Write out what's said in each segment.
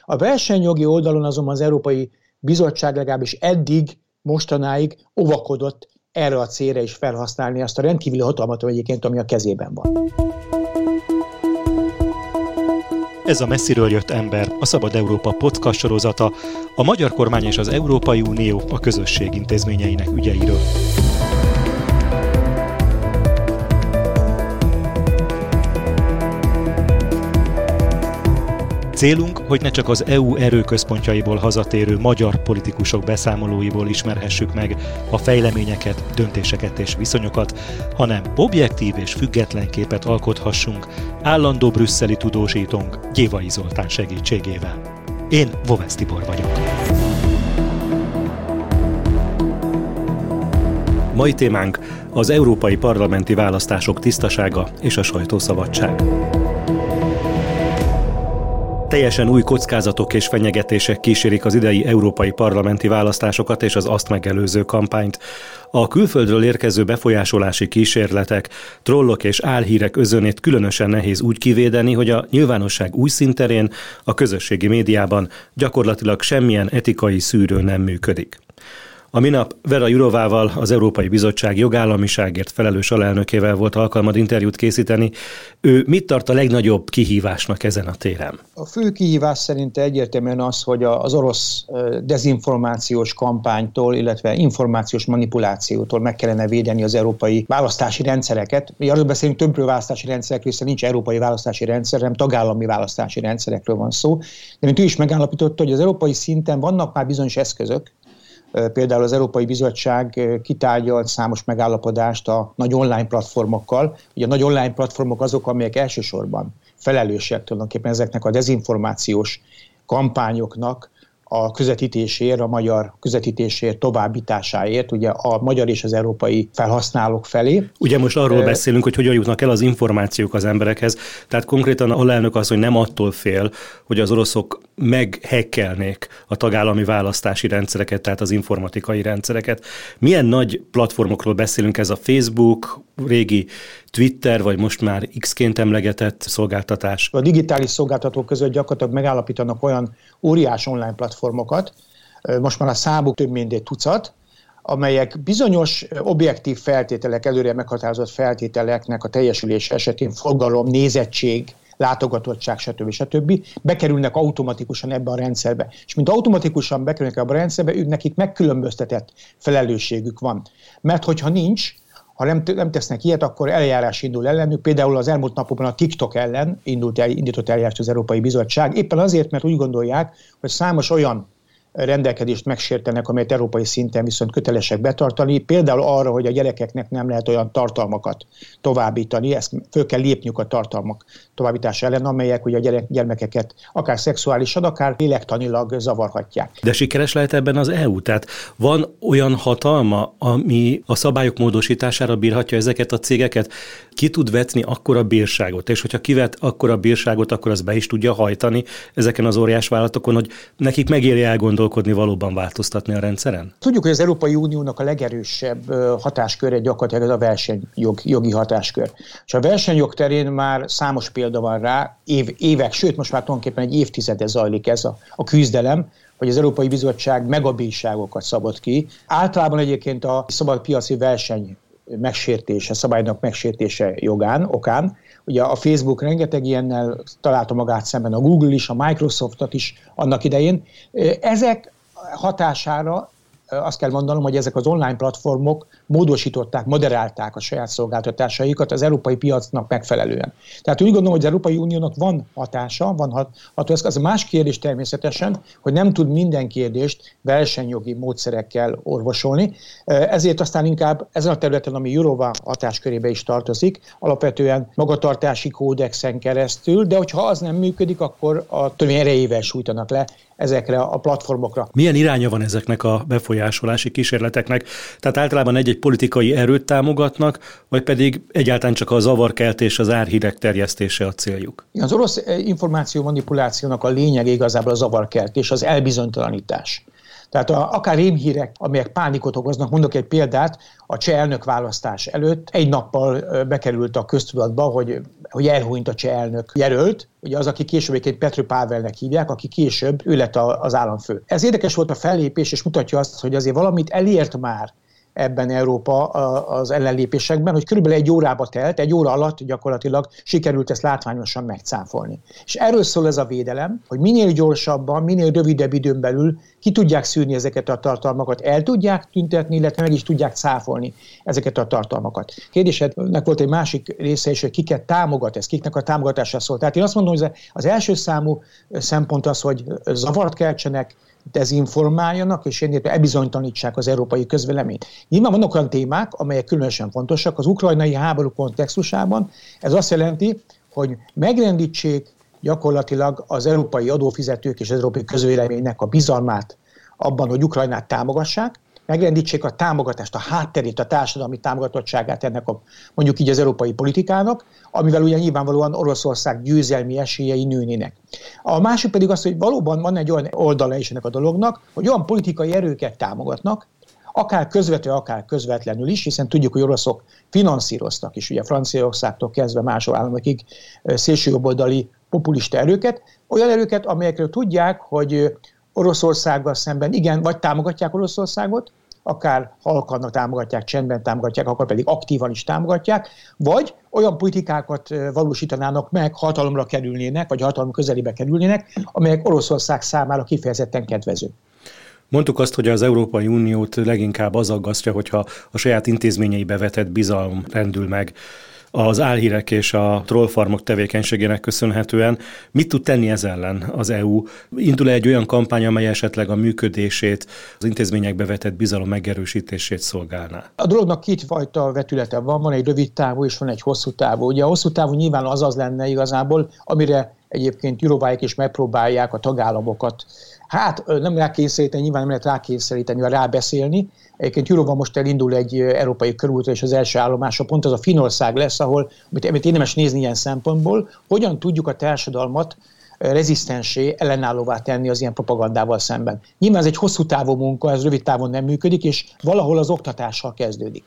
A versenyjogi oldalon azonban az Európai Bizottság legalábbis eddig, mostanáig óvakodott erre a célra is felhasználni azt a rendkívüli hatalmat egyébként, ami a kezében van. Ez a messziről jött ember, a Szabad Európa podcast sorozata, a magyar kormány és az Európai Unió a közösség intézményeinek ügyeiről. Célunk, hogy ne csak az EU erőközpontjaiból hazatérő magyar politikusok beszámolóiból ismerhessük meg a fejleményeket, döntéseket és viszonyokat, hanem objektív és független képet alkothassunk állandó brüsszeli tudósítónk Gyévai Zoltán segítségével. Én Vovesz Tibor vagyok. Mai témánk az európai parlamenti választások tisztasága és a sajtószabadság. Teljesen új kockázatok és fenyegetések kísérik az idei európai parlamenti választásokat és az azt megelőző kampányt. A külföldről érkező befolyásolási kísérletek, trollok és álhírek özönét különösen nehéz úgy kivédeni, hogy a nyilvánosság új szinterén, a közösségi médiában gyakorlatilag semmilyen etikai szűrő nem működik. A minap Vera Jurovával, az Európai Bizottság jogállamiságért felelős alelnökével volt alkalmad interjút készíteni. Ő mit tart a legnagyobb kihívásnak ezen a téren? A fő kihívás szerint egyértelműen az, hogy az orosz dezinformációs kampánytól, illetve információs manipulációtól meg kellene védeni az európai választási rendszereket. Mi arról beszélünk többről választási rendszerekről, hiszen nincs európai választási rendszer, hanem tagállami választási rendszerekről van szó. De mint ő is megállapította, hogy az európai szinten vannak már bizonyos eszközök, Például az Európai Bizottság kitárgyalt számos megállapodást a nagy online platformokkal. Ugye a nagy online platformok azok, amelyek elsősorban felelősek tulajdonképpen ezeknek a dezinformációs kampányoknak, a közvetítésért, a magyar közvetítésért, továbbításáért, ugye a magyar és az európai felhasználók felé. Ugye most arról beszélünk, hogy hogyan jutnak el az információk az emberekhez, tehát konkrétan a lelnök az, hogy nem attól fél, hogy az oroszok meghekkelnék a tagállami választási rendszereket, tehát az informatikai rendszereket. Milyen nagy platformokról beszélünk, ez a Facebook, régi Twitter, vagy most már X-ként emlegetett szolgáltatás? A digitális szolgáltatók között gyakorlatilag megállapítanak olyan óriás online platformokat, most már a számuk több mint egy tucat, amelyek bizonyos objektív feltételek, előre meghatározott feltételeknek a teljesülése esetén forgalom, nézettség, látogatottság, stb. stb. bekerülnek automatikusan ebbe a rendszerbe. És mint automatikusan bekerülnek ebbe a rendszerbe, ők nekik megkülönböztetett felelősségük van. Mert hogyha nincs, ha nem, nem tesznek ilyet, akkor eljárás indul ellenük. Például az elmúlt napokban a TikTok ellen indult el, indított eljárást az Európai Bizottság, éppen azért, mert úgy gondolják, hogy számos olyan rendelkezést megsértenek, amelyet európai szinten viszont kötelesek betartani, például arra, hogy a gyerekeknek nem lehet olyan tartalmakat továbbítani, ezt föl kell lépniük a tartalmak továbbítása ellen, amelyek ugye a gyerek, gyermekeket akár szexuálisan, akár lélektanilag zavarhatják. De sikeres lehet ebben az EU? Tehát van olyan hatalma, ami a szabályok módosítására bírhatja ezeket a cégeket? Ki tud vetni akkora bírságot? És hogyha kivet akkora bírságot, akkor az be is tudja hajtani ezeken az óriás vállalatokon, hogy nekik megéri elgondolni gondolkodni, valóban változtatni a rendszeren? Tudjuk, hogy az Európai Uniónak a legerősebb hatásköre gyakorlatilag ez a versenyjog, jogi hatáskör. És a versenyjog terén már számos példa van rá, év, évek, sőt most már tulajdonképpen egy évtizede zajlik ez a, a küzdelem, hogy az Európai Bizottság megabíjságokat szabad ki. Általában egyébként a szabad piaci verseny megsértése, szabálynak megsértése jogán, okán. Ugye a Facebook rengeteg ilyennel találta magát szemben, a Google is, a Microsoftot is annak idején. Ezek hatására azt kell mondanom, hogy ezek az online platformok módosították, moderálták a saját szolgáltatásaikat az európai piacnak megfelelően. Tehát úgy gondolom, hogy az Európai Uniónak van hatása, van hatóeszköz. Az a más kérdés természetesen, hogy nem tud minden kérdést versenyjogi módszerekkel orvosolni. Ezért aztán inkább ezen a területen, ami Jurova hatáskörébe is tartozik, alapvetően magatartási kódexen keresztül, de hogyha az nem működik, akkor a törvény erejével sújtanak le ezekre a platformokra. Milyen iránya van ezeknek a befolyásolási kísérleteknek? Tehát általában egy-egy politikai erőt támogatnak, vagy pedig egyáltalán csak a zavarkeltés, az árhírek terjesztése a céljuk? Az orosz információ manipulációnak a lényeg igazából a zavarkeltés, az elbizonytalanítás. Tehát a, akár rémhírek, amelyek pánikot okoznak, mondok egy példát, a cseh elnök választás előtt egy nappal bekerült a köztudatba, hogy, hogy elhúnyt a cseh elnök jelölt, ugye az, aki később egyébként Petru Pávelnek hívják, aki később ő lett az államfő. Ez érdekes volt a fellépés, és mutatja azt, hogy azért valamit elért már ebben Európa az ellenlépésekben, hogy körülbelül egy órába telt, egy óra alatt gyakorlatilag sikerült ezt látványosan megcáfolni. És erről szól ez a védelem, hogy minél gyorsabban, minél rövidebb időn belül ki tudják szűrni ezeket a tartalmakat, el tudják tüntetni, illetve meg is tudják cáfolni ezeket a tartalmakat. Kérdésednek volt egy másik része is, hogy kiket támogat ez, kiknek a támogatása szól. Tehát én azt mondom, hogy az első számú szempont az, hogy zavart keltsenek, dezinformáljanak, és ennél ebizonytalanítsák az európai közvéleményt. Nyilván vannak olyan témák, amelyek különösen fontosak. Az ukrajnai háború kontextusában ez azt jelenti, hogy megrendítsék gyakorlatilag az európai adófizetők és az európai közvéleménynek a bizalmát abban, hogy Ukrajnát támogassák, megrendítsék a támogatást, a hátterét, a társadalmi támogatottságát ennek a mondjuk így az európai politikának, amivel ugye nyilvánvalóan Oroszország győzelmi esélyei nőnének. A másik pedig az, hogy valóban van egy olyan oldala is ennek a dolognak, hogy olyan politikai erőket támogatnak, akár közvető, akár közvetlenül is, hiszen tudjuk, hogy oroszok finanszíroztak is, ugye Franciaországtól kezdve más államokig szélsőjobboldali populista erőket, olyan erőket, amelyekről tudják, hogy Oroszországgal szemben igen, vagy támogatják Oroszországot, akár halkan támogatják, csendben támogatják, akár pedig aktívan is támogatják, vagy olyan politikákat valósítanának meg, hatalomra kerülnének, vagy hatalom közelébe kerülnének, amelyek Oroszország számára kifejezetten kedvező. Mondtuk azt, hogy az Európai Uniót leginkább az aggasztja, hogyha a saját intézményeibe vetett bizalom rendül meg az álhírek és a trollfarmok tevékenységének köszönhetően. Mit tud tenni ez ellen az EU? Indul egy olyan kampány, amely esetleg a működését, az intézményekbe vetett bizalom megerősítését szolgálná? A dolognak kétfajta vetülete van, van egy rövid távú és van egy hosszú távú. Ugye a hosszú távú nyilván az az lenne igazából, amire egyébként Jurováik is megpróbálják a tagállamokat Hát nem rákényszeríteni, nyilván nem lehet rákényszeríteni, vagy rábeszélni. Egyébként Jurova most elindul egy európai körútra, és az első állomása pont az a Finország lesz, ahol, amit, amit érdemes nézni ilyen szempontból, hogyan tudjuk a társadalmat rezisztensé, ellenállóvá tenni az ilyen propagandával szemben. Nyilván ez egy hosszú távú munka, ez rövid távon nem működik, és valahol az oktatással kezdődik.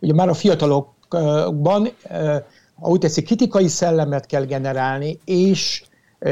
Ugye már a fiatalokban, ha úgy tetszik, kritikai szellemet kell generálni, és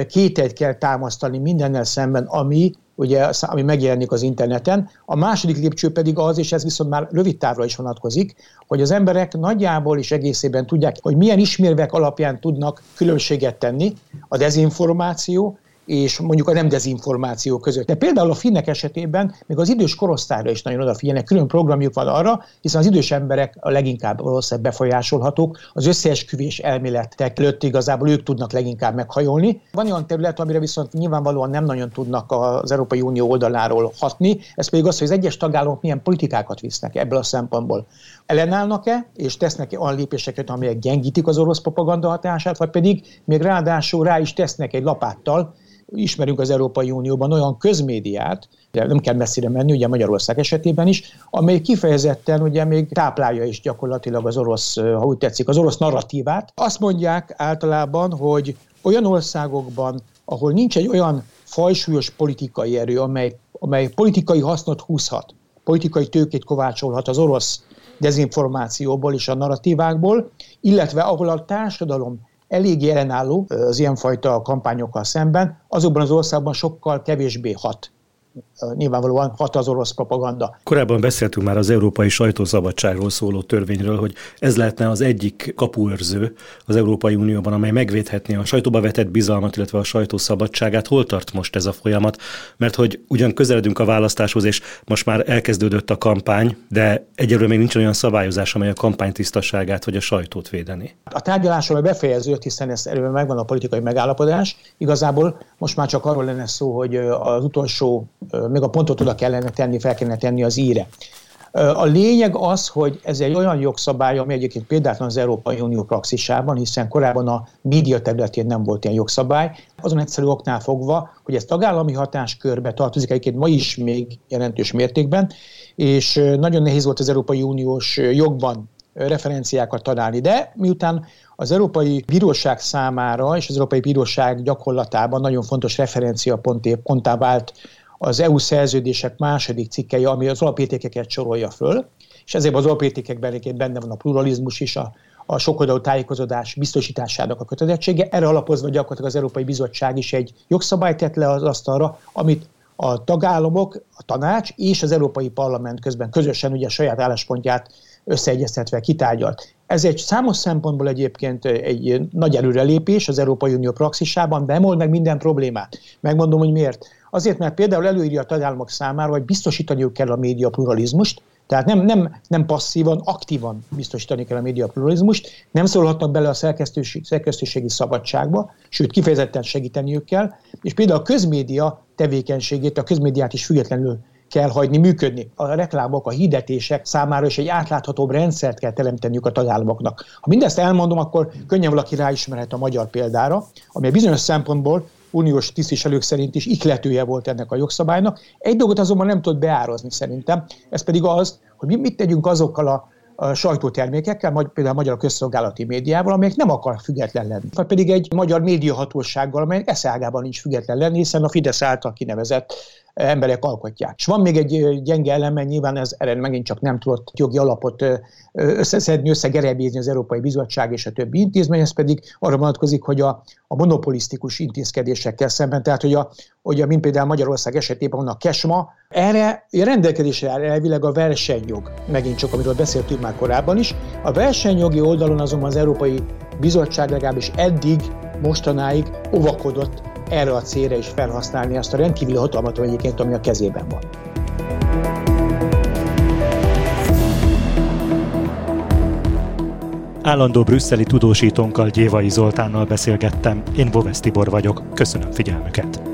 kételyt kell támasztani mindennel szemben, ami ugye, ami megjelenik az interneten. A második lépcső pedig az, és ez viszont már rövid távra is vonatkozik, hogy az emberek nagyjából is egészében tudják, hogy milyen ismérvek alapján tudnak különbséget tenni a dezinformáció és mondjuk a nem dezinformáció között. De például a finnek esetében még az idős korosztályra is nagyon odafigyelnek, külön programjuk van arra, hiszen az idős emberek a leginkább valószínűleg befolyásolhatók, az összeesküvés elméletek előtt igazából ők tudnak leginkább meghajolni. Van olyan terület, amire viszont nyilvánvalóan nem nagyon tudnak az Európai Unió oldaláról hatni, ez pedig az, hogy az egyes tagállamok milyen politikákat visznek ebből a szempontból. Ellenállnak-e, és tesznek olyan lépéseket, amelyek gyengítik az orosz propaganda hatását, vagy pedig még ráadásul rá is tesznek egy lapáttal, ismerünk az Európai Unióban olyan közmédiát, de nem kell messzire menni, ugye Magyarország esetében is, amely kifejezetten ugye még táplálja is gyakorlatilag az orosz, ha úgy tetszik, az orosz narratívát. Azt mondják általában, hogy olyan országokban, ahol nincs egy olyan fajsúlyos politikai erő, amely, amely politikai hasznot húzhat, politikai tőkét kovácsolhat az orosz dezinformációból és a narratívákból, illetve ahol a társadalom elég ellenálló az ilyenfajta kampányokkal szemben, azokban az országban sokkal kevésbé hat nyilvánvalóan hat az orosz propaganda. Korábban beszéltünk már az európai sajtószabadságról szóló törvényről, hogy ez lehetne az egyik kapuőrző az Európai Unióban, amely megvédhetné a sajtóba vetett bizalmat, illetve a sajtószabadságát. Hol tart most ez a folyamat? Mert hogy ugyan közeledünk a választáshoz, és most már elkezdődött a kampány, de egyelőre még nincs olyan szabályozás, amely a kampány tisztaságát vagy a sajtót védeni. A tárgyaláson befejeződött, hiszen ez előbb megvan a politikai megállapodás. Igazából most már csak arról lenne szó, hogy az utolsó még a pontot oda kellene tenni, fel kellene tenni az íre. A lényeg az, hogy ez egy olyan jogszabály, ami egyébként példátlan az Európai Unió praxisában, hiszen korábban a média területén nem volt ilyen jogszabály, azon egyszerű oknál fogva, hogy ez tagállami hatáskörbe tartozik egyébként ma is még jelentős mértékben, és nagyon nehéz volt az Európai Uniós jogban referenciákat találni. De miután az Európai Bíróság számára és az Európai Bíróság gyakorlatában nagyon fontos referencia ponttá vált az EU szerződések második cikkeje, ami az alapértékeket sorolja föl, és ezért az alapértékekben benne van a pluralizmus is, a, a sokoldalú tájékozódás biztosításának a kötelezettsége. Erre alapozva gyakorlatilag az Európai Bizottság is egy jogszabályt tett le az asztalra, amit a tagállamok, a tanács és az Európai Parlament közben közösen ugye a saját álláspontját összeegyeztetve kitárgyalt. Ez egy számos szempontból egyébként egy nagy előrelépés az Európai Unió praxisában, de nem old meg minden problémát. Megmondom, hogy miért. Azért, mert például előírja a tagállamok számára, hogy biztosítaniuk kell a média pluralizmust, tehát nem, nem, nem passzívan, aktívan biztosítani kell a média pluralizmust, nem szólhatnak bele a szerkesztőség, szerkesztőségi szabadságba, sőt kifejezetten segíteniük kell, és például a közmédia tevékenységét, a közmédiát is függetlenül kell hagyni működni. A reklámok, a hirdetések számára is egy átláthatóbb rendszert kell teremteniük a tagállamoknak. Ha mindezt elmondom, akkor könnyen valaki ráismerhet a magyar példára, ami a bizonyos szempontból uniós tisztviselők szerint is ikletője volt ennek a jogszabálynak. Egy dolgot azonban nem tud beárazni szerintem, ez pedig az, hogy mi mit tegyünk azokkal a a sajtótermékekkel, például a magyar közszolgálati médiával, amelyek nem akar független lenni. Vagy pedig egy magyar médiahatósággal, amely eszágában nincs független lenni, hiszen a Fidesz által kinevezett emberek alkotják. És van még egy gyenge eleme, nyilván ez erre megint csak nem tudott jogi alapot összeszedni, összegerebézni az Európai Bizottság és a többi intézmény, ez pedig arra vonatkozik, hogy a, a monopolisztikus intézkedésekkel szemben, tehát hogy, a, hogy a, mint például Magyarország esetében van a KESMA, erre rendelkezésre áll elvileg a versenyjog, megint csak amiről beszéltünk már korábban is. A versenyjogi oldalon azonban az Európai Bizottság legalábbis eddig, mostanáig óvakodott erre a célra is felhasználni azt a rendkívüli hatalmat egyébként, ami a kezében van. Állandó brüsszeli tudósítónkkal Gyévai Zoltánnal beszélgettem, én Boves Tibor vagyok, köszönöm figyelmüket.